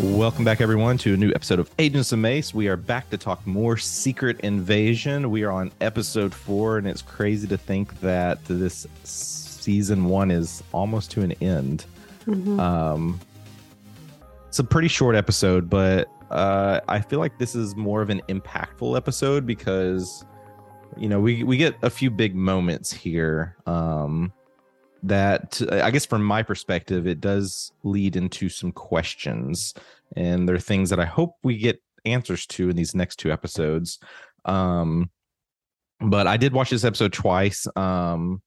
Welcome back, everyone, to a new episode of Agents of Mace. We are back to talk more Secret Invasion. We are on episode four, and it's crazy to think that this season one is almost to an end. Um, it's a pretty short episode, but uh, I feel like this is more of an impactful episode because, you know, we we get a few big moments here. Um, that I guess from my perspective, it does lead into some questions, and there are things that I hope we get answers to in these next two episodes. Um, but I did watch this episode twice um,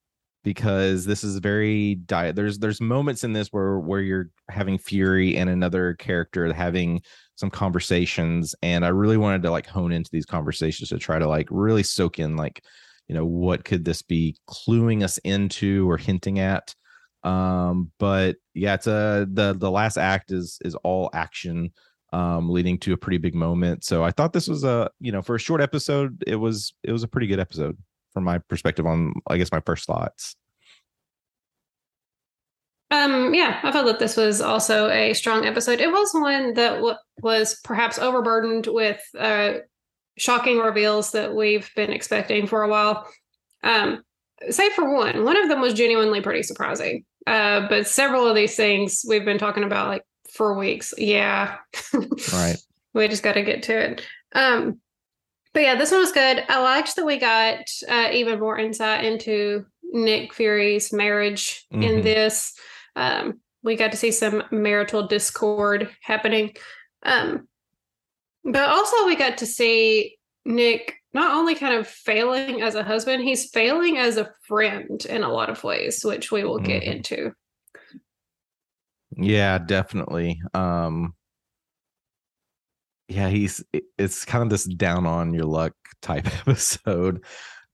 because this is very di- there's there's moments in this where where you're having Fury and another character having some conversations, and I really wanted to like hone into these conversations to try to like really soak in like you know what could this be cluing us into or hinting at? Um but yeah it's a the the last act is is all action um leading to a pretty big moment. So i thought this was a you know for a short episode it was it was a pretty good episode from my perspective on i guess my first thoughts. Um, yeah, I felt that this was also a strong episode. It was one that w- was perhaps overburdened with uh, shocking reveals that we've been expecting for a while. Um, save for one, one of them was genuinely pretty surprising. Uh, but several of these things we've been talking about like for weeks. Yeah, right we just got to get to it. Um, but yeah, this one was good. I liked that we got uh, even more insight into Nick Fury's marriage in Mhm. this. Um, we got to see some marital discord happening. Um, but also, we got to see Nick not only kind of failing as a husband, he's failing as a friend in a lot of ways, which we will get Mhm. into. yeah definitely um yeah he's it's kind of this down on your luck type episode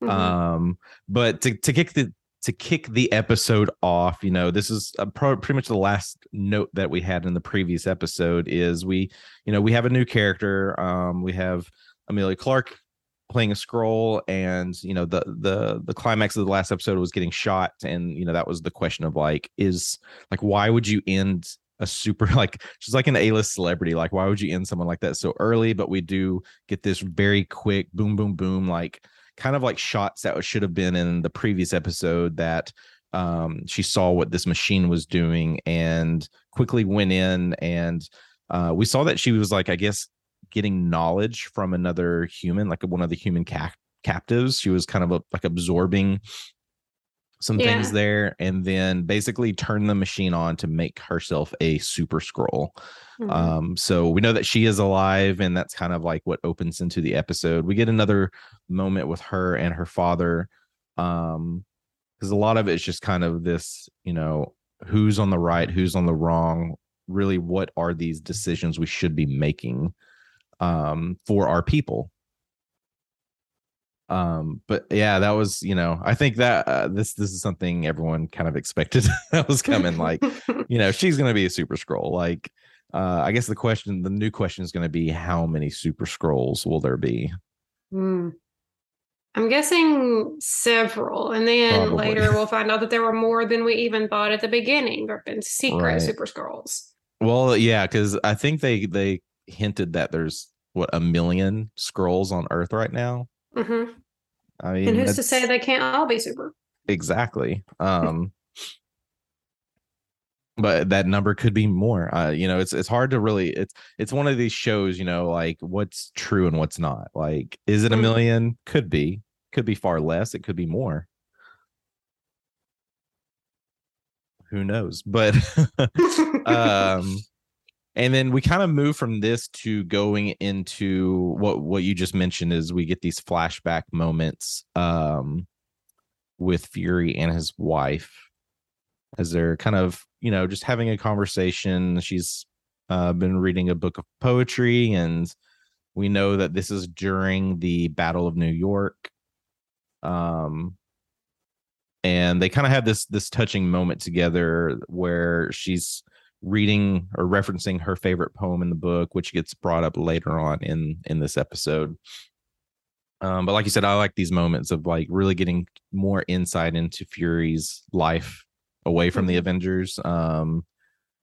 Mhm. um but to, to kick the to kick the episode off you know this is uh pro- pretty much the last note that we had in the previous episode is we you know we have a new character um we have Emilia Clarke playing a Skrull and you know the the the climax of the last episode was getting shot and you know that was the question of like is like why would you end a super like she's like an a-list celebrity like why would you end someone like that so early? But we do get this very quick boom boom boom like kind of like shots that should have been in the previous episode that um she saw what this machine was doing and quickly went in and uh we saw that she was like i guess getting knowledge from another human like one of the human cap- captives. She was kind of a, like absorbing some things there and then basically turn the machine on to make herself a super Skrull. Mhm. um so we know that she is alive and that's kind of like what opens into the episode. We get another moment with her and her father um because a lot of it's just kind of this you know who's on the right who's on the wrong really what are these decisions we should be making um for our people um but yeah that was you know i think that uh, this this is something everyone kind of expected that was coming like you know she's gonna be a super Skrull like uh, I guess the question, the new question is going to be how many super Skrulls will there be? Hmm. I'm guessing several, and then Probably. later we'll find out that there were more than we even thought at the beginning. There have been secret Right. super Skrulls. Well, yeah, because I think they they hinted that there's what a million Skrulls on Earth right now. Hmm I mean, And who's to say they can't all be super? exactly? Um, but that number could be more. Uh, you know, it's it's hard to really. It's it's one of these shows. You know, like what's true and what's not. Like, is it a Mhm. million? Could be. Could be far less. It could be more. Who knows? But um and then we kind of move from this to going into what what you just mentioned is we get these flashback moments um with Fury and his wife as they're kind of you know just having a conversation. She's uh been reading a book of poetry and we know that this is during the battle of New York um and they kind of have this this touching moment together where she's reading or referencing her favorite poem in the book which gets brought up later on in in this episode um but like you said i like these moments of like really getting more insight into fury's life away from the Mhm. avengers um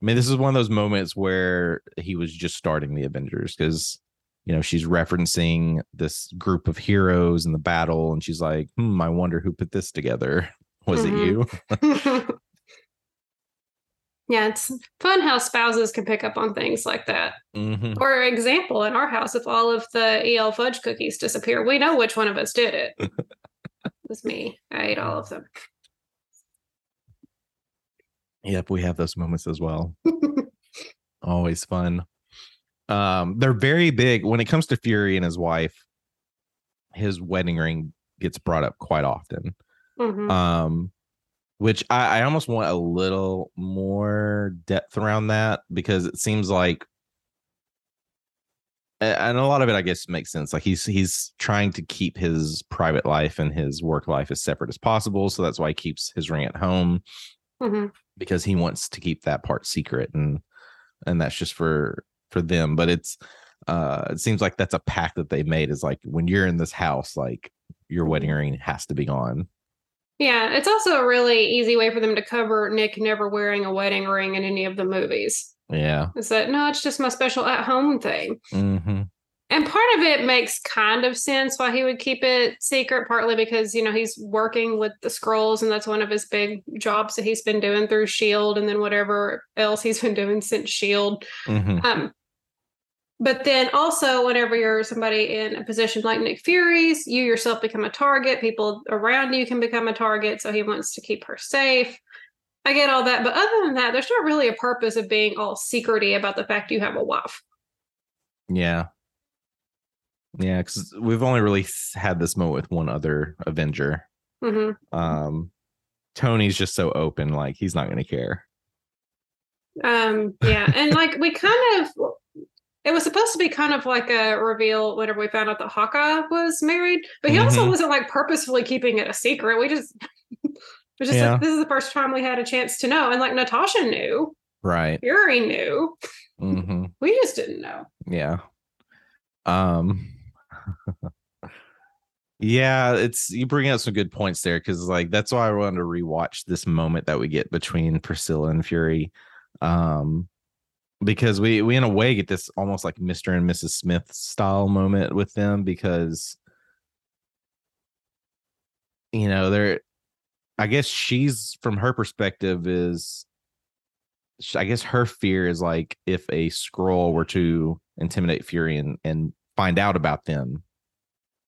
i mean this is one of those moments where he was just starting the avengers because you know she's referencing this group of heroes in the battle and she's like hmm i wonder who put this together was Mhm. it you yeah, it's fun how spouses can pick up on things like that. Mhm. For example, in our house, if all of the EL fudge cookies disappear, we know which one of us did it. it was me. I ate all of them. Yep, we have those moments as well. Always fun. Um, they're very big when it comes to Fury and his wife. His wedding ring gets brought up quite often. Mhm. Um, which I, I almost want a little more depth around that because it seems like and a lot of it I guess makes sense. Like he's he's trying to keep his private life and his work life as separate as possible. So that's why he keeps his ring at home Mhm. because he wants to keep that part secret and and that's just for for them but it's uh it seems like that's a pact that they made is like when you're in this house like your wedding ring has to be gone Yeah, it's also a really easy way for them to cover Nick never wearing a wedding ring in any of the movies. yeah Is that no, it's just my special at home thing. hmm And part of it makes kind of sense why he would keep it secret, partly because, you know, he's working with the Skrulls and that's one of his big jobs that he's been doing through S.H.I.E.L.D. and then whatever else he's been doing since S.H.I.E.L.D. hmm Um, but then also, whenever you're somebody in a position like Nick Fury's, you yourself become a target. People around you can become a target. So he wants to keep her safe. I get all that. But other than that, there's not really a purpose of being all secrety about the fact you have a wife. yeah yeah because we've only really had this moment with one other avenger hmm um tony's just so open like he's not going to care Um, yeah. And like we kind of, it was supposed to be kind of like a reveal whenever we found out that Hawkeye was married, but he also Mhm. wasn't like purposefully keeping it a secret. We just, just Yeah. like, this is the first time we had a chance to know. And like Natasha knew, right Fury knew, hmm we just didn't know. yeah um yeah it's you bring up some good points there because like that's why i wanted to rewatch this moment that we get between priscilla and fury um because we we in a way get this almost like mr and mrs smith style moment with them because you know they're i guess she's from her perspective is I guess her fear is like if a Skrull were to intimidate Fury and, and find out about them,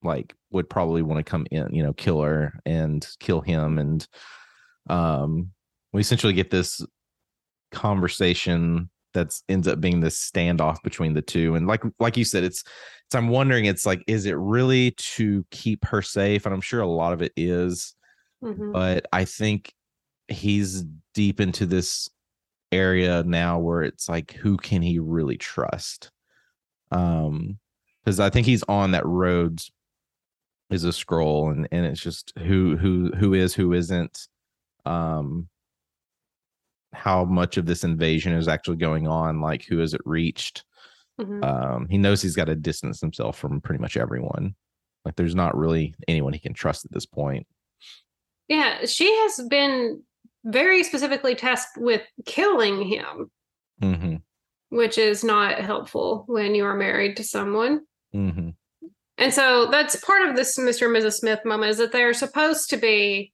like would probably want to come in, you know, kill her and kill him. And um we essentially get this conversation that's ends up being this standoff between the two. And like like you said, it's it's I'm wondering, it's like, is it really to keep her safe? And I'm sure a lot of it is Mhm. but I think he's deep into this area now where it's like who can he really trust um because i think he's on that road is a Skrull and and it's just who who who is who isn't um how much of this invasion is actually going on. Like, who has it reached? Mhm. Um, he knows he's got to distance himself from pretty much everyone. Like, there's not really anyone he can trust at this point. yeah, she has been very specifically tasked with killing him, hmm which is not helpful when you are married to someone. hmm And so that's part of this Mr. and Mrs. Smith moment is that they're supposed to be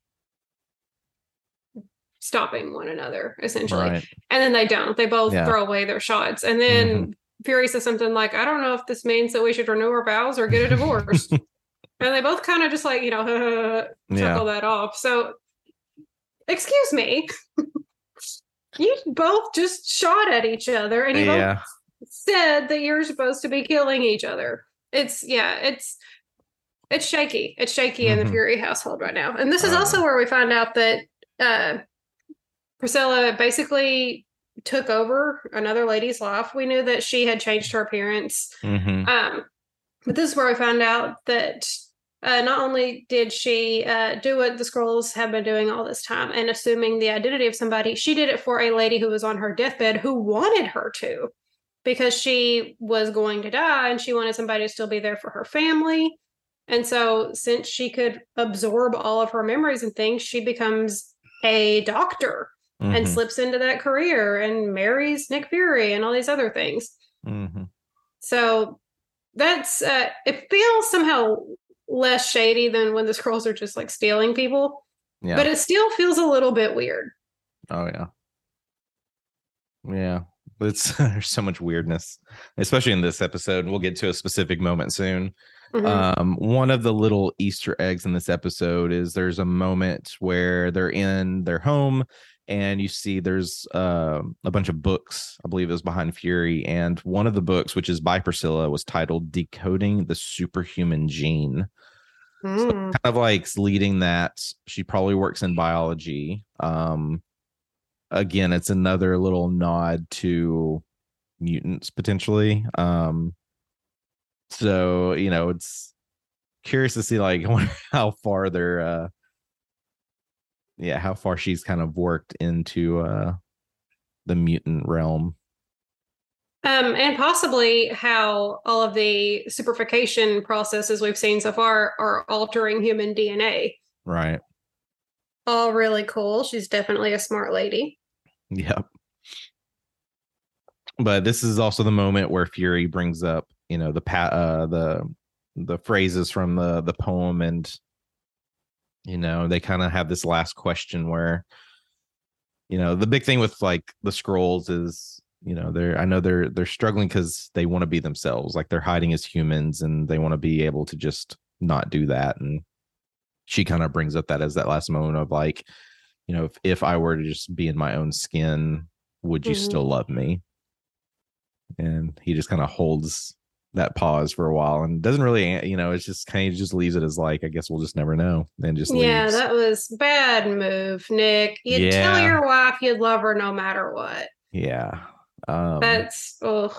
stopping one another, essentially. Right. And then they don't. They both Yeah. throw away their shots. And then Mhm. Fury says something like, I don't know if this means that we should renew our vows or get a divorce. and they both kind of just like, you know, chuckle Yeah. that off. So, excuse me. you both just shot at each other and you both said that you're supposed to be killing each other. It's yeah, it's it's shaky. It's shaky in the Mhm. Fury household right now. And this is Uh. also where we find out that uh Priscilla basically took over another lady's life. We knew that she had changed her appearance. hmm Um but this is where we found out that uh, not only did she uh, do what the Skrulls have been doing all this time and assuming the identity of somebody, she did it for a lady who was on her deathbed who wanted her to because she was going to die and she wanted somebody to still be there for her family. And so, since she could absorb all of her memories and things, she becomes a doctor and Mhm. slips into that career and marries Nick Fury and all these other things. Mhm. So that's uh it feels somehow less shady than when the Skrulls are just like stealing people, Yeah. but it still feels a little bit weird. Oh yeah. Yeah. It's there's so much weirdness, especially in this episode. We'll get to a specific moment soon. Mhm. Um, one of the little Easter eggs in this episode is there's a moment where they're in their home and you see there's uh, a bunch of books, I believe it was behind Fury, and one of the books, which is by Priscilla, was titled Decoding the Superhuman Gene. Mm. kind of like leading that she probably works in biology um again it's another little nod to mutants potentially um so you know it's curious to see like how far they're uh yeah how far she's kind of worked into uh the mutant realm Um, and possibly how all of the superfication processes we've seen so far are altering human DNA. right All really cool. She's definitely a smart lady. Yep. But this is also the moment where Fury brings up, you know, the pa- uh the the phrases from the the poem and you know, they kind of have this last question where you know, the big thing with like the Skrulls is, you know, they're I know they're they're struggling cuz they want to be themselves, like they're hiding as humans and they want to be able to just not do that and she kind of brings up that as that last moment of like you know if, if i were to just be in my own skin would you Mhm. still love me and he just kind of holds that pause for a while and doesn't really you know it's just kind of just leaves it as like i guess we'll just never know and just yeah, leaves. that was bad move, Nick. You'd tell your wife you'd love her no matter what. yeah um That's ugh.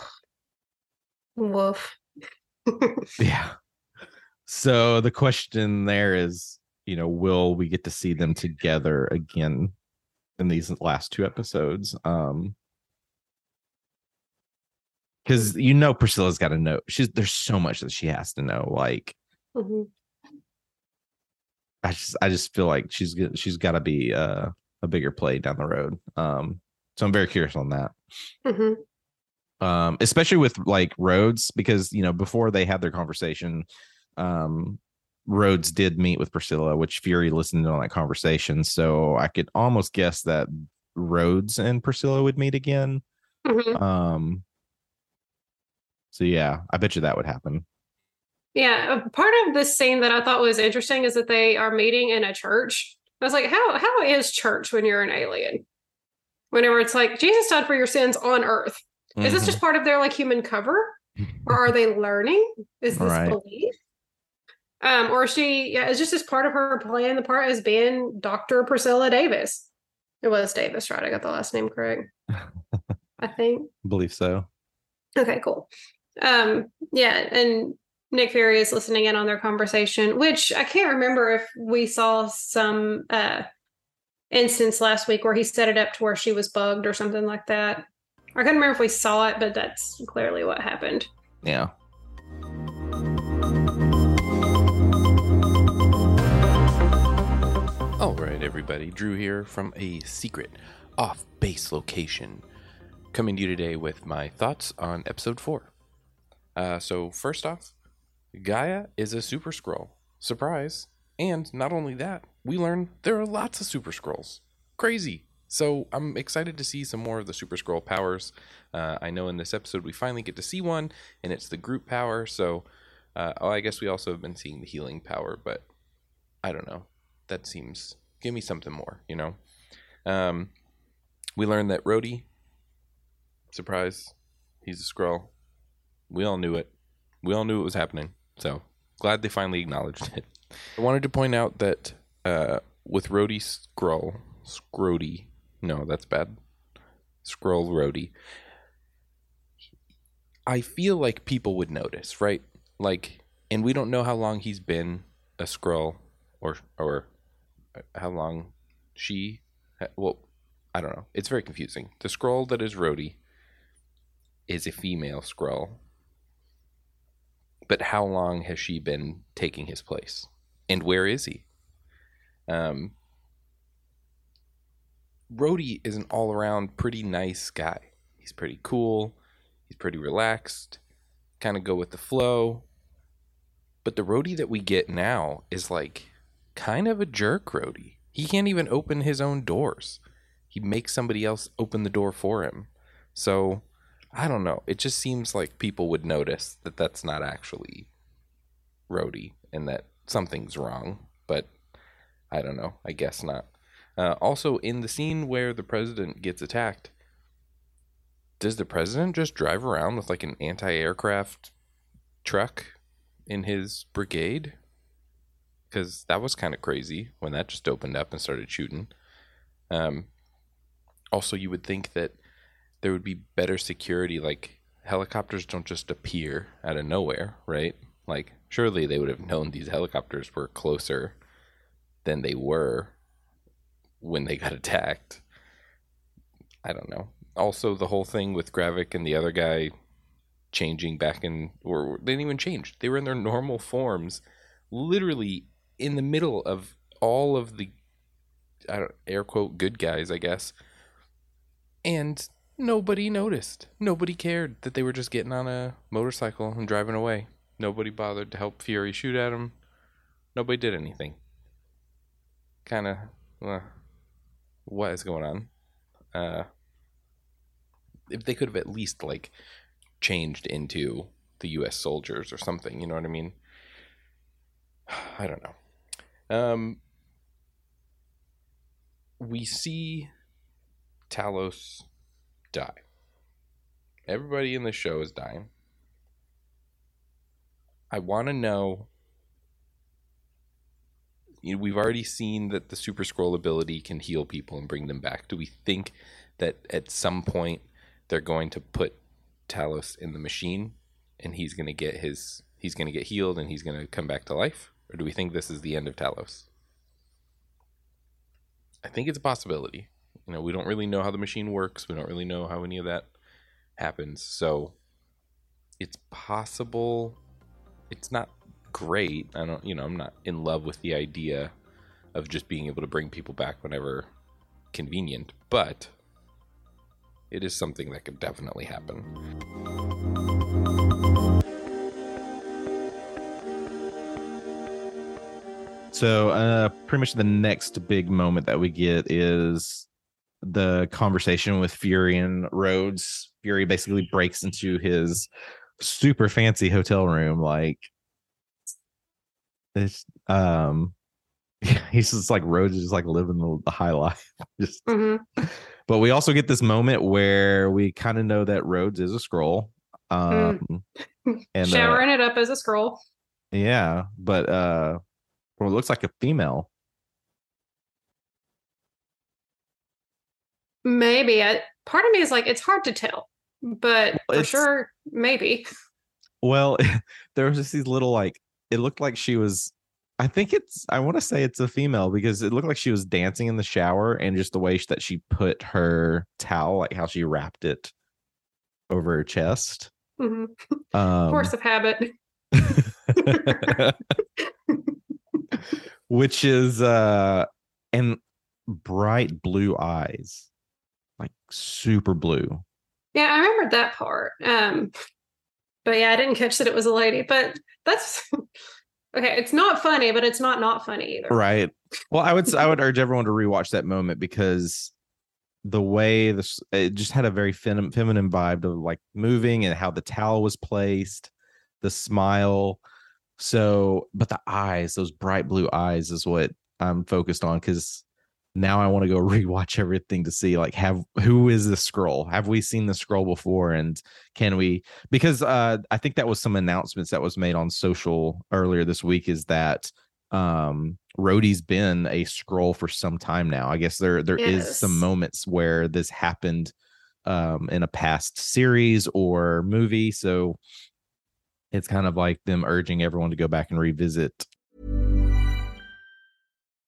Woof. yeah so the question there is you know will we get to see them together again in these last two episodes um because you know priscilla's got to know she's there's so much that she has to know like Mhm. i just i just feel like she's she's got to be uh, a bigger play down the road um so i'm very curious on that Mhm. um especially with like Rhodes because you know before they had their conversation um Rhodes did meet with Priscilla which Fury listened to on that conversation so I could almost guess that Rhodes and Priscilla would meet again Mhm. um so yeah I bet you that would happen Yeah, part of this scene that I thought was interesting is that they are meeting in a church. I was like, how how is church when you're an alien? Whenever it's like Jesus died for your sins on Earth. Is this just part of their like human cover? Or are they learning? Is this Right. belief? Um, or is she yeah, is just as part of her playing the part as being Dr. Priscilla Davis. It was Davis, right? I got the last name correct. I think. believe so Okay, cool. Um, yeah, and Nick Fury is listening in on their conversation, which I can't remember if we saw some uh instance last week where he set it up to where she was bugged or something like that. I couldn't remember if we saw it, but that's clearly what happened. Yeah. All right, everybody. Drew here from a secret off base location. Coming to you today with my thoughts on episode 4. Uh, so, first off, G'iah is a super Skrull. Surprise. And not only that, we learn there are lots of super Skrulls. Crazy. So, I'm excited to see some more of the super Skrull powers. Uh, I know in this episode we finally get to see one, and it's the group power. So, uh, oh, I guess we also have been seeing the healing power, but I don't know. That seems give me something more, you know. Um, we learned that Rhodey, surprise, he's a Skrull. We all knew it. We all knew it was happening. So glad they finally acknowledged it. I wanted to point out that uh, with Rhodey Skrull, Scrody, no, that's bad. Skrull Rhodey. I feel like people would notice, right? Like, and we don't know how long he's been a Skrull, or or how long she well i don't know it's very confusing the Skrull that is Rhodey is a female Skrull but how long has she been taking his place and where is he um Rhodey is an all-around pretty nice guy he's pretty cool he's pretty relaxed kind of go with the flow but the Rhodey that we get now is like kind of a jerk, Rhodey. He can't even open his own doors. He makes somebody else open the door for him. So, I don't know. It just seems like people would notice that that's not actually Rhodey and that something's wrong. But I don't know. I guess not. Uh, also, in the scene where the president gets attacked, does the president just drive around with like an anti aircraft truck in his brigade? because that was kind of crazy when that just opened up and started shooting. Um, also, you would think that there would be better security. Like helicopters don't just appear out of nowhere, right? Like surely they would have known these helicopters were closer than they were when they got attacked. I don't know. Also, the whole thing with Gravik and the other guy changing back in, or they didn't even change. They were in their normal forms, literally in the middle of all of the I don't, air quote good guys, I guess. And nobody noticed. Nobody cared that they were just getting on a motorcycle and driving away. Nobody bothered to help Fury shoot at him. Nobody did anything. Kind of, uh, what is going on? Uh, if they could have at least like changed into the U.S. soldiers or something, you know what I mean? I don't know. Um, we see Talos die. Everybody in the show is dying. I want to know. You know, we've already seen that the Super Skrull ability can heal people and bring them back. Do we think that at some point they're going to put Talos in the machine and he's going to get his he's going to get healed and he's going to come back to life? Or do we think this is the end of Talos? I think it's a possibility. You know, we don't really know how the machine works. We don't really know how any of that happens. So it's possible. It's not great. I don't, you know, I'm not in love with the idea of just being able to bring people back whenever convenient, but it is something that could definitely happen. So, uh, pretty much the next big moment that we get is the conversation with Fury and Rhodes. Fury basically breaks into his super fancy hotel room, like this. um he's just like Rhodes is just like living the, the high life. just Mm-hmm. but we also get this moment where we kind of know that Rhodes is a Skrull. Um and uh, Showering it up as a Skrull. yeah, but uh well, it looks like a female. Maybe. I, part of me is like, it's hard to tell, but for sure, maybe. Well, there was just these little like it looked like she was I think it's I want to say it's a female because it looked like she was dancing in the shower and just the way that she put her towel, like how she wrapped it over her chest. Mhm. Um, Force of habit. which is uh and bright blue eyes. Super blue. Yeah, I remembered that part. Um, but yeah, I didn't catch that it was a lady. But that's okay. It's not funny, but it's not not funny either. Right. Well, I would I would urge everyone to rewatch that moment because the way this it just had a very fem- feminine vibe of like moving and how the towel was placed, the smile. So, but the eyes, those bright blue eyes, is what I'm focused on because now I want to go rewatch everything to see like have who is this Skrull? Have we seen the Skrull before? And can we because uh I think that was some announcements that was made on social earlier this week is that um Rhodey's been a Skrull for some time now. I guess there there is some moments where this happened um in a past series or movie. So it's kind of like them urging everyone to go back and revisit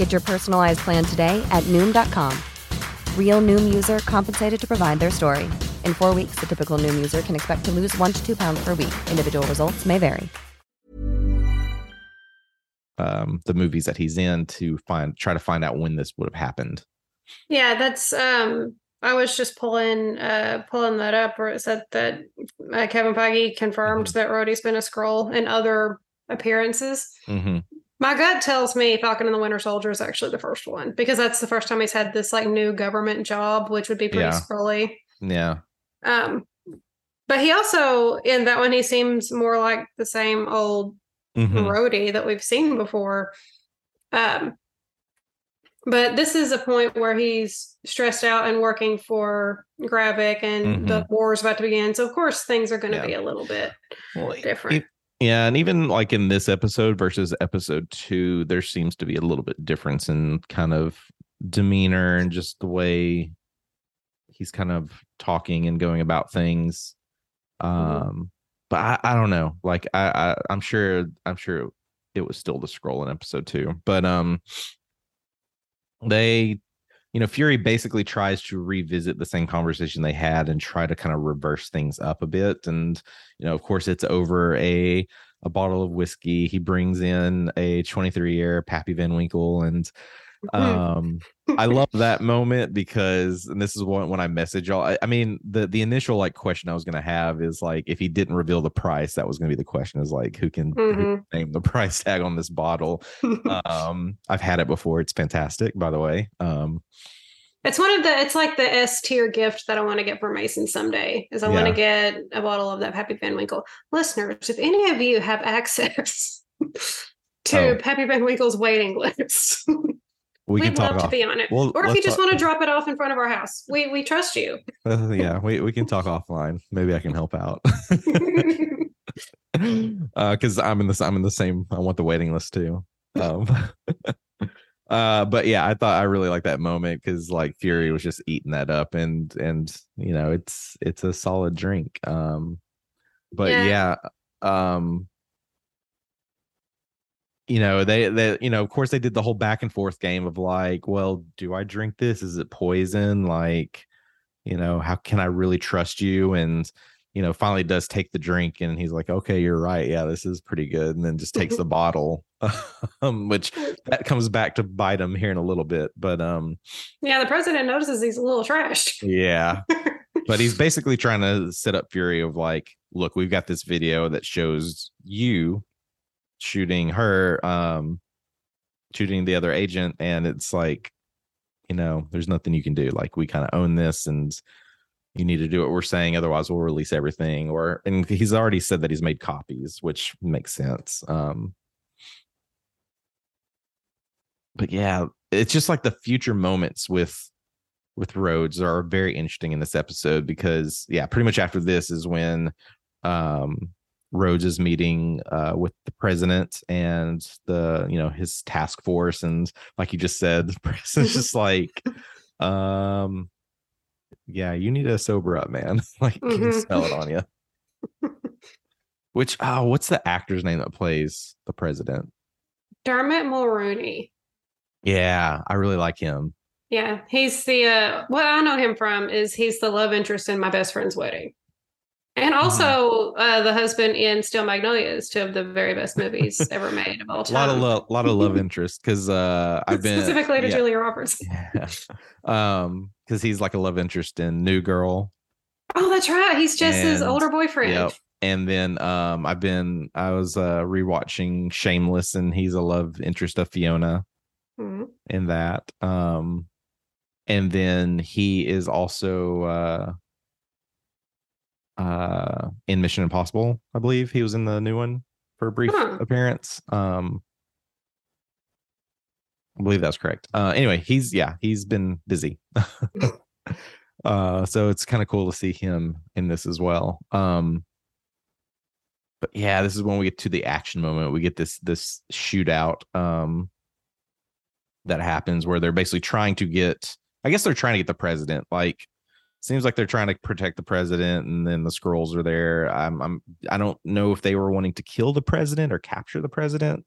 Get your personalized plan today at Noom.com. Real Noom user compensated to provide their story. In four weeks, the typical Noom user can expect to lose one to two pounds per week. Individual results may vary. um the movies that he's in to find try to find out when this would have happened. Yeah, that's um I was just pulling uh pulling that up where it said that uh, Kevin Feige confirmed Mhm. that Rhodey's been a Skrull in other appearances. hmm My gut tells me Falcon and the Winter Soldier is actually the first one because that's the first time he's had this like new government job, which would be pretty Yeah. scrolly. Yeah. Um, but he also in that one he seems more like the same old Mhm. Rhodey that we've seen before. Um, but this is a point where he's stressed out and working for Gravik, and the war is about to begin. So of course things are going to Mm-hmm. Yeah. be a little bit Well, different. Yeah, and even like in this episode versus episode two, there seems to be a little bit difference in kind of demeanor and just the way he's kind of talking and going about things. Um, but I, I don't know. Like I, I I'm sure I'm sure it was still the Skrull in episode two. But um they you know, Fury basically tries to revisit the same conversation they had and try to kind of reverse things up a bit. And, you know, of course, it's over a a bottle of whiskey. He brings in a 23 year Pappy Van Winkle. And um I love that moment because and this is when when I message y'all. I, I mean, the the initial like question I was gonna have is like if he didn't reveal the price, that was gonna be the question is like who can, who can name the price tag on this bottle um i've had it before it's fantastic by the way um It's one of the. It's like the S tier gift that I want to get for Mason someday. Is I want to get a bottle of that Pappy Van Winkle. Listeners, if any of you have access to Oh. Pappy Van Winkle's waiting list, We talk love to off. be on it. Well, or if you just talk- want to drop it off in front of our house, we we trust you. Uh, yeah, we, we can talk offline. Maybe I can help out. because I'm in this. I'm in the same. I want the waiting list too. Um, uh, but yeah, I thought I really liked that moment because like Fury was just eating that up, and and you know it's it's a solid drink. Um, but yeah, Yeah. um, you know they they you know of course they did the whole back and forth game of like, well, do I drink this? Is it poison? Like, you know, how can I really trust you? And you know, finally does take the drink and he's like, okay, you're right. Yeah, this is pretty good. And then just takes the bottle, um, which that comes back to bite him here in a little bit. But um, Yeah, the president notices he's a little trashed. yeah, but he's basically trying to set up Fury of like, look, we've got this video that shows you shooting her, um, shooting the other agent, and it's like, you know, there's nothing you can do. Like, we kind of own this, and you need to do what we're saying, otherwise we'll release everything. Or and he's already said that he's made copies, which makes sense. Um, but yeah, it's just like the future moments with with Rhodes are very interesting in this episode because yeah, pretty much after this is when um Rhodes is meeting uh with the president and the you know his task force and like you just said, the president's just like um yeah, you need to sober up, man. like you can smell it on you. Which oh, what's the actor's name that plays the president? Dermot Mulroney. Yeah, I really like him. Yeah, he's the uh what I know him from is he's the love interest in my best friend's wedding. And Mm-hmm. also uh the husband in Steel Magnolias, two of the very best movies ever made of all time. A lot of love, lot of love interest because uh, I've been specifically to yeah, Julia Roberts. yeah. um, because he's like a love interest in New Girl. Oh, that's right. He's just his older boyfriend. Yep. And then um, I've been I was uh rewatching Shameless, and he's a love interest of Fiona Mhm. in that. Um, and then he is also uh uh in Mission Impossible. I believe he was in the new one for a brief Huh. appearance. Um, I believe that's correct. Uh, anyway, he's yeah, he's been busy. uh, so it's kind of cool to see him in this as well. Um, but yeah, this is when we get to the action moment. We get this this shootout um that happens where they're basically trying to get I guess they're trying to get the president. Like seems like they're trying to protect the president and then the Skrulls are there. I'm I'm I don't know if they were wanting to kill the president or capture the president.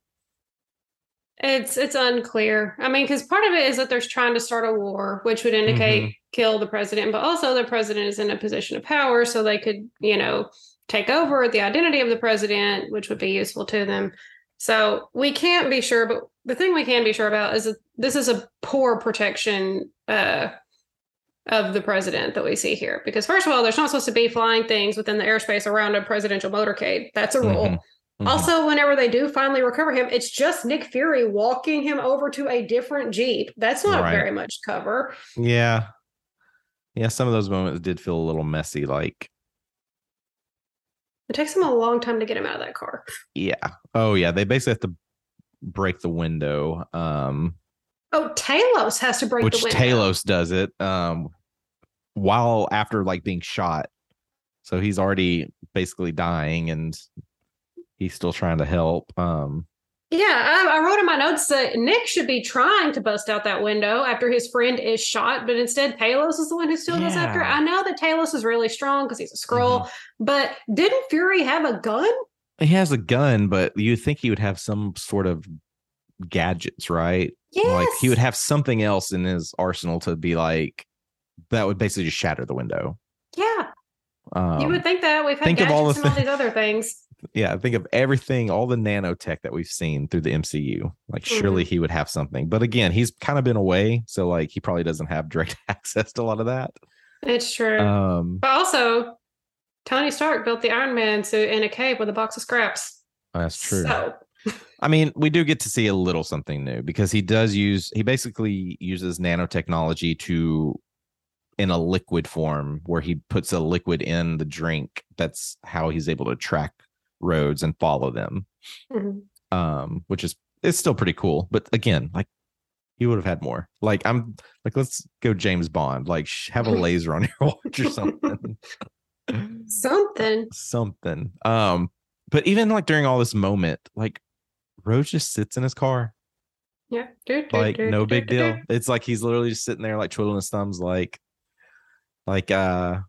It's it's unclear. I mean, because part of it is that they're trying to start a war, which would indicate Mm-hmm. kill the president, but also the president is in a position of power, so they could, you know, take over the identity of the president, which would be useful to them. So we can't be sure, but the thing we can be sure about is that this is a poor protection uh, of the president that we see here. Because first of all, there's not supposed to be flying things within the airspace around a presidential motorcade. That's a rule. Mhm. Mhm. Also, whenever they do finally recover him, it's just Nick Fury walking him over to a different Jeep. That's not Right. very much cover. Yeah. Yeah, some of those moments did feel a little messy. Like, It takes them a long time to get him out of that car. yeah. Oh yeah, they basically have to break the window. Um Oh, Talos has to break which the window. Talos does it um while after like being shot. So he's already basically dying and he's still trying to help. Um Yeah, I, I wrote in my notes that Nick should be trying to bust out that window after his friend is shot, but instead Talos is the one who still goes after. it. I know that Talos is really strong because he's a Skrull, Mm-hmm. but didn't Fury have a gun? he has a gun, but you think he would have some sort of gadgets, right? Yes. Like he would have something else in his arsenal to be like that would basically just shatter the window. Yeah, Um, you would think that. We've had think of all the and all these other things. yeah, think of everything, all the nanotech that we've seen through the MCU. Like, Mm-hmm. surely he would have something. But again, he's kind of been away, so like he probably doesn't have direct access to a lot of that. It's true. Um, But also, Tony Stark built the Iron Man suit in a cave with a box of scraps. that's true. So, I mean, we do get to see a little something new because he does use he basically uses nanotechnology to in a liquid form where he puts a liquid in the drink. That's how he's able to track Rhodes and follow them. Mhm. Um, which is it's still pretty cool. But again, like he would have had more. Like I'm like, let's go James Bond. Like sh- have a laser on your watch or something. Something. something. Um, but even like during all this moment, like Rhodes just sits in his car, Yeah. Do, do, like do, no big deal. It's like he's literally just sitting there, like twiddling his thumbs, like, like uh,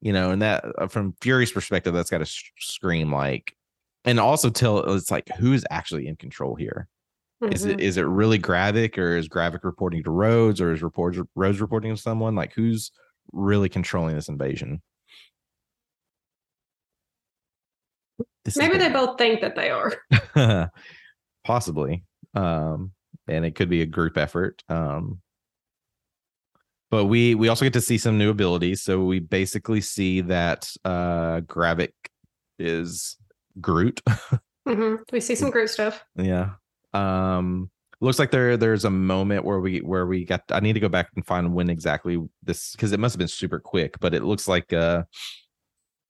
you know, and that uh, from Fury's perspective, that's got to sh- scream like, and also tell it's like who's actually in control here. Is it is it really Gravik or is Gravik reporting to Rhodes or is reports Rhodes reporting to someone? Like who's really controlling this invasion? This Maybe they both think that they are. possibly um and it could be a group effort um but we we also get to see some new abilities. So we basically see that uh gravik is groot. Hmm We see some Groot stuff. yeah. Um looks like there there's a moment where we where we got i need to go back and find when exactly this because it must have been super quick but it looks like uh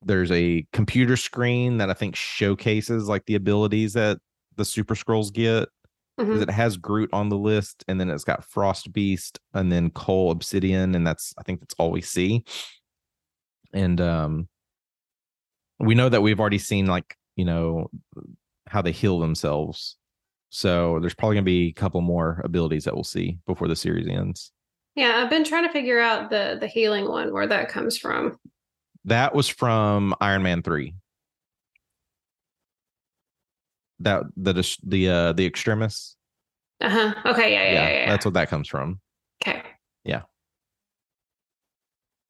there's a computer screen that i think showcases like the abilities that the super Skrulls get Mhm. it has groot on the list and then it's got frost beast and then Cull Obsidian and that's i think that's all we see and um we know that we've already seen like you know how they heal themselves so there's probably going to be a couple more abilities that we'll see before the series ends Yeah, I've been trying to figure out the the healing one where that comes from. that was from iron man 3 that the the uh the extremists. Uh huh. Okay. Yeah. Yeah. Yeah. yeah, that's what that comes from Okay. Yeah.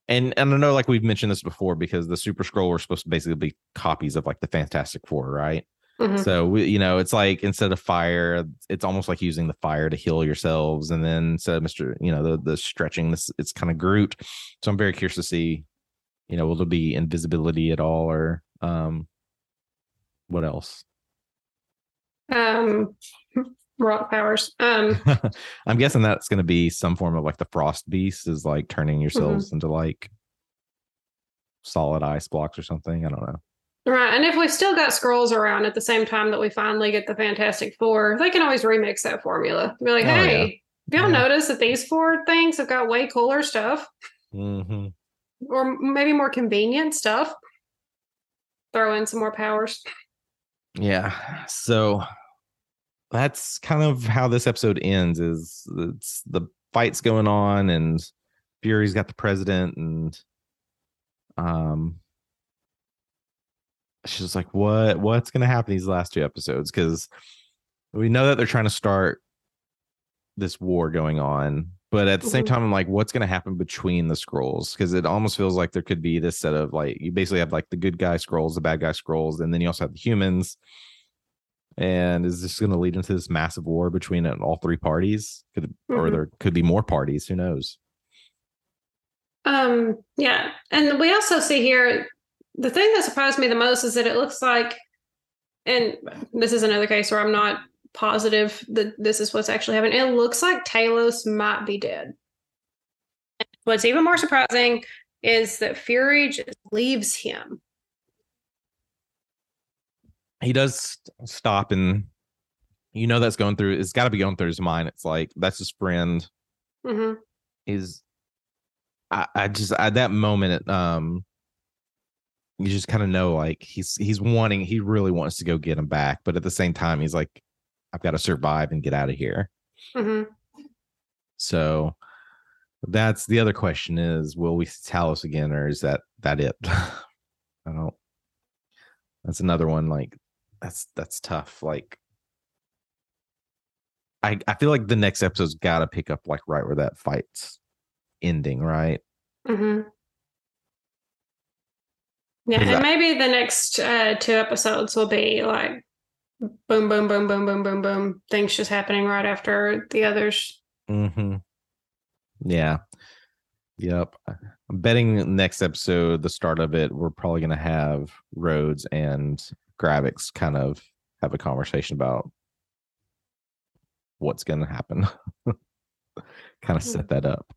And and I know like we've mentioned this before because the Super Skrull were supposed to basically be copies of like the Fantastic Four, right? Mhm. So we, you know, it's like instead of fire, it's almost like using the fire to heal yourselves, and then of Mister, you know, the the stretching, this it's kind of Groot. So I'm very curious to see, you know, will there be invisibility at all, or um, what else? Um, rock powers. Um, I'm guessing that's going to be some form of like the Frost Beast is like turning yourselves into like solid ice blocks or something. I don't know. right. And if we've still got Skrulls around at the same time that we finally get the Fantastic Four, they can always remix that formula. Be like, Oh, yeah. hey, have y'all Yeah. noticed that these four things have got way cooler stuff, hmm or maybe more convenient stuff? Throw in some more powers. Yeah. So that's kind of how this episode ends is it's the fights going on and Fury's got the president and um she's like what what's going to happen these last two episodes? Cuz we know that they're trying to start this war going on but at the same Mhm. time i'm like what's going to happen between the Skrulls? Because it almost feels like there could be this set of like you basically have like the good guy Skrulls the bad guy Skrulls and then you also have the humans and is this going to lead into this massive war between all three parties could or Mhm. there could be more parties who knows Um, yeah. And we also see here the thing that surprised me the most is that it looks like, and this is another case where I'm not positive that this is what's actually happening. It looks like Talos might be dead. What's even more surprising is that Fury just leaves him. He does stop and you know that's going through it's got to be going through his mind. It's like that's his friend. Hmm is I, I just at that moment um you just kind of know like he's he's wanting he really wants to go get him back but at the same time he's like i've got to survive and get out of here. Hmm so that's the other question is will we see talos again or is that that it? I don't that's another one like that's that's tough like i i feel like the next episode's got to pick up like right where that fight's ending right hmm Yeah, and that- maybe the next uh, two episodes will be like boom, boom, boom, boom, boom, boom, boom. Things just happening right after the others. Mm-hmm. Yeah. Yep. I'm betting next episode, the start of it, we're probably gonna have Rhodes and Gravix kind of have a conversation about what's going to happen. kind of set that up.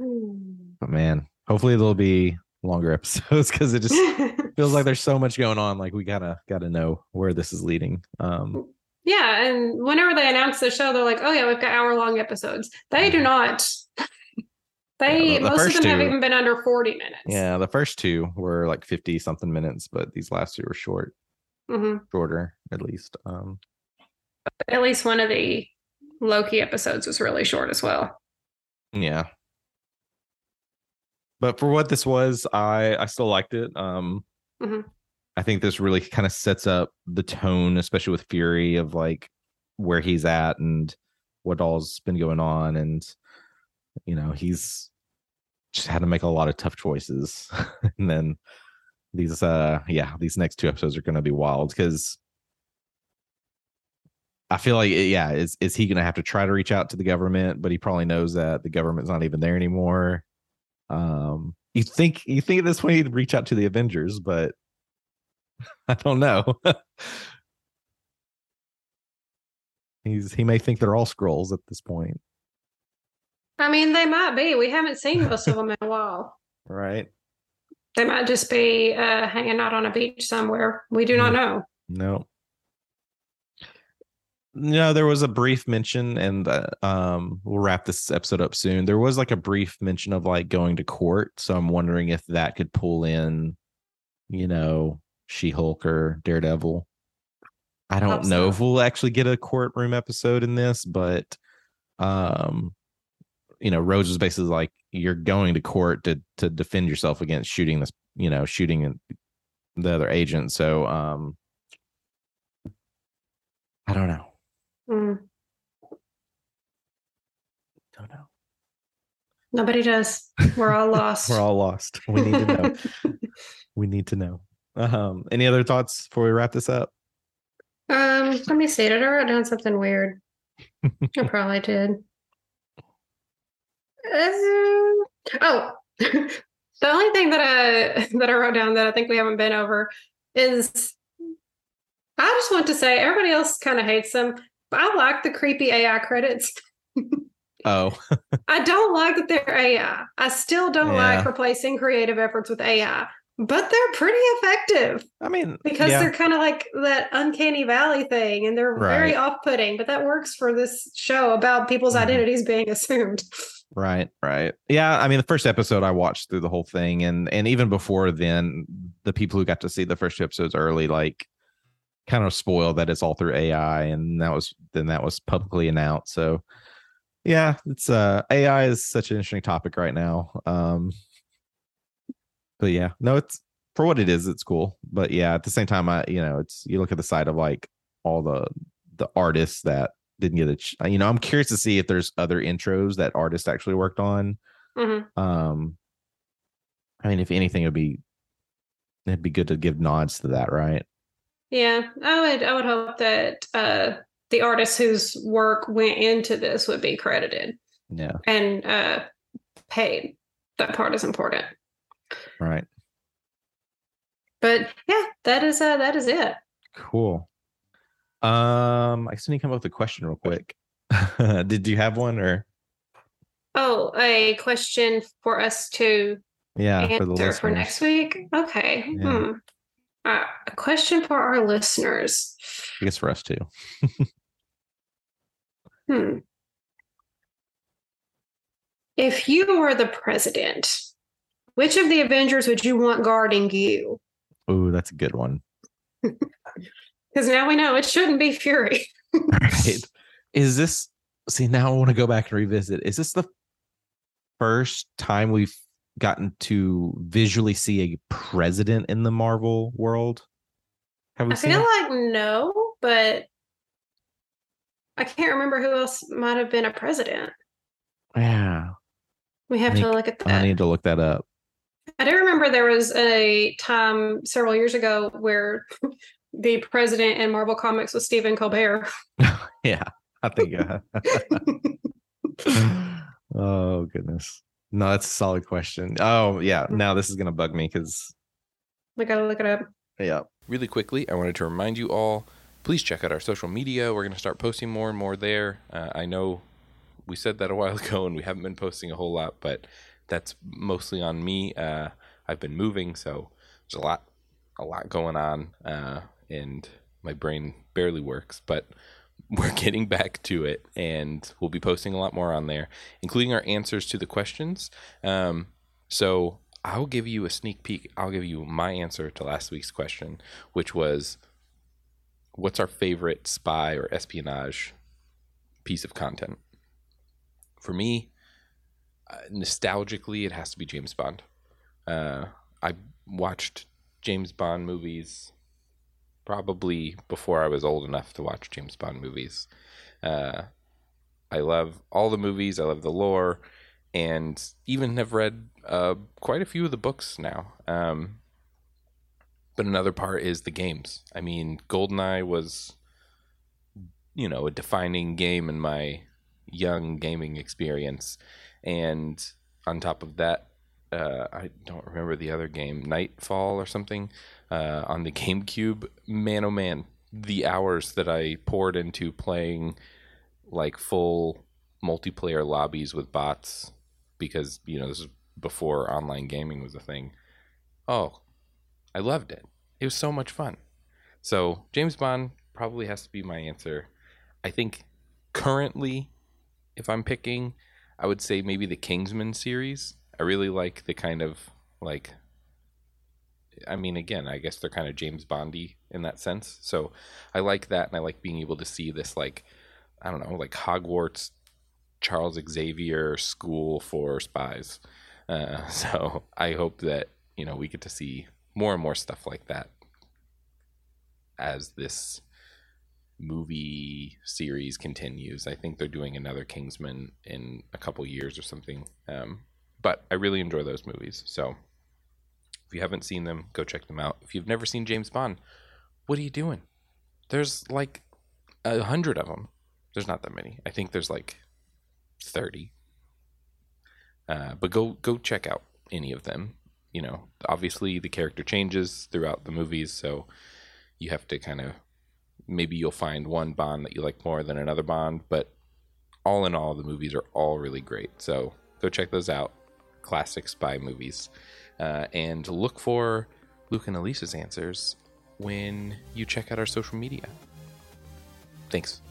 Hmm. But man, hopefully there'll be longer episodes because it just feels like there's so much going on. Like we gotta gotta know where this is leading. Um, yeah, and whenever they announce the show, they're like, "Oh yeah, we've got hour long episodes." They do not. They Yeah, the- the most of them have two- even been under forty minutes. yeah, the first two were like 50 something minutes, but these last two were short, Mm-hmm. shorter at least. Um, At least one of the Loki episodes was really short as well. yeah. But for what this was, I I still liked it. Um, Mhm. I think this really kind of sets up the tone, especially with Fury, of like where he's at and what all's been going on, and you know he's just had to make a lot of tough choices, and then these uh yeah these next two episodes are going to be wild because I feel like yeah is is he going to have to try to reach out to the government, but he probably knows that the government's not even there anymore. Um, you think you think at this point he'd reach out to the Avengers, but I don't know. He's he may think they're all Skrulls at this point, I mean, they might be. We haven't seen most of them in a while. right? They might just be uh, hanging out on a beach somewhere. We do not Mm. know. No. No, there was a brief mention, and uh, um, we'll wrap this episode up soon. There was like a brief mention of like going to court, so I'm wondering if that could pull in, you know, She Hulk or Daredevil. I don't Hope know so. if we'll actually get a courtroom episode in this, but um, you know, Rhodes was basically like, "You're going to court to to defend yourself against shooting this, you know, shooting the other agent." So, um, I don't know. Mm, Don't know. nobody does. We're all lost. We're all lost. We need to know. we need to know. Um, any other thoughts before we wrap this up? Um, let me see. Did I write down something weird? I probably did. Uh, oh, the only thing that I that I wrote down that I think we haven't been over is I just want to say everybody else kind of hates them, but I like the creepy AI credits. Oh, I don't like that they're AI. I still don't like replacing creative efforts with AI, but they're pretty effective I mean, because yeah, they're kind of like that uncanny valley thing and they're very Right. off-putting but that works for this show about people's Mhm. identities being assumed right, right. Yeah, I mean, the first episode I watched through the whole thing, and and even before then, the people who got to see the first episodes early, like, kind of spoiled that it's all through AI, and that was then that was publicly announced. So, yeah, it's uh AI is such an interesting topic right now. Um, but yeah, no, it's for what it is, it's cool. But yeah, at the same time, I you know, it's you look at the side of like all the the artists that didn't get a, ch- you know, I'm curious to see if there's other intros that artists actually worked on. Mhm. Um, I mean, if anything, it'd be it'd be good to give nods to that, right? yeah i would i would hope that uh the artists whose work went into this would be credited Yeah, and uh paid that part is important right. but yeah that is uh that is it Cool. Um, I just need to come up with a question real quick. Did you have one or oh a question for us to yeah for the answer listeners? for next week okay Yeah. hmm. uh, a question for our listeners I guess for us too. Hmm. If you were the president, which of the Avengers would you want guarding you? Oh, that's a good one. Because now we know it shouldn't be Fury. right. Is this see now I want to go back and revisit. Is this the first time we've gotten to visually see a president in the Marvel world? Have we I feel it? like no, but I can't remember who else might have been a president. Yeah. We have I to look at that. I need to look that up. I do remember there was a time several years ago where the president in Marvel Comics was Stephen Colbert. yeah. I think uh, Oh goodness. No, that's a solid question. Oh yeah. Now this is gonna bug me because We gotta look it up. yeah. Really quickly, I wanted to remind you all please check out our social media. We're going to start posting more and more there. Uh, I know we said that a while ago and we haven't been posting a whole lot, but that's mostly on me. Uh, I've been moving, so there's a lot, a lot going on, uh, and my brain barely works. But we're getting back to it, and we'll be posting a lot more on there, including our answers to the questions. Um, so I'll give you a sneak peek. I'll give you my answer to last week's question, which was, "What's our favorite spy or espionage piece of content?" For me, uh, nostalgically, it has to be James Bond. Uh, I watched James Bond movies probably before I was old enough to watch James Bond movies. Uh, I love all the movies. I love the lore, and even have read uh, quite a few of the books now. Um, but another part is the games. I mean, GoldenEye was, you know, a defining game in my young gaming experience, and on top of that, uh, I don't remember the other game, Nightfall or something, uh, on the GameCube. Man, oh man, the hours that I poured into playing like full multiplayer lobbies with bots because you know this is before online gaming was a thing. Oh, I loved it. It was so much fun. So James Bond probably has to be my answer. I think currently, if I'm picking, I would say maybe the Kingsman series. I really like the kind of like I mean again, I guess they're kind of James Bondy in that sense. So I like that and I like being able to see this like I don't know, like Hogwarts Charles Xavier school for spies. Uh, so I hope that, you know, we get to see more and more stuff like that as this movie series continues. I think they're doing another Kingsman in a couple years or something. Um, but I really enjoy those movies. So if you haven't seen them, go check them out. If you've never seen James Bond, what are you doing? There's like a hundred of them. There's not that many. I think there's like thirty. Uh, but go go check out any of them. You know, obviously the character changes throughout the movies, so you have to kind of maybe you'll find one Bond that you like more than another Bond, but all in all, the movies are all really great. So go check those out classic spy movies. Uh, and look for Luke and Elisa's answers when you check out our social media. Thanks.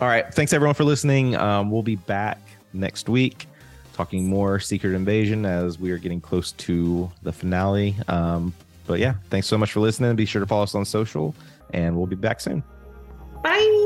All right. Thanks everyone for listening. Um, we'll be back next week talking more Secret Invasion as we are getting close to the finale. Um, but yeah, thanks so much for listening. Be sure to follow us on social, and we'll be back soon. Bye.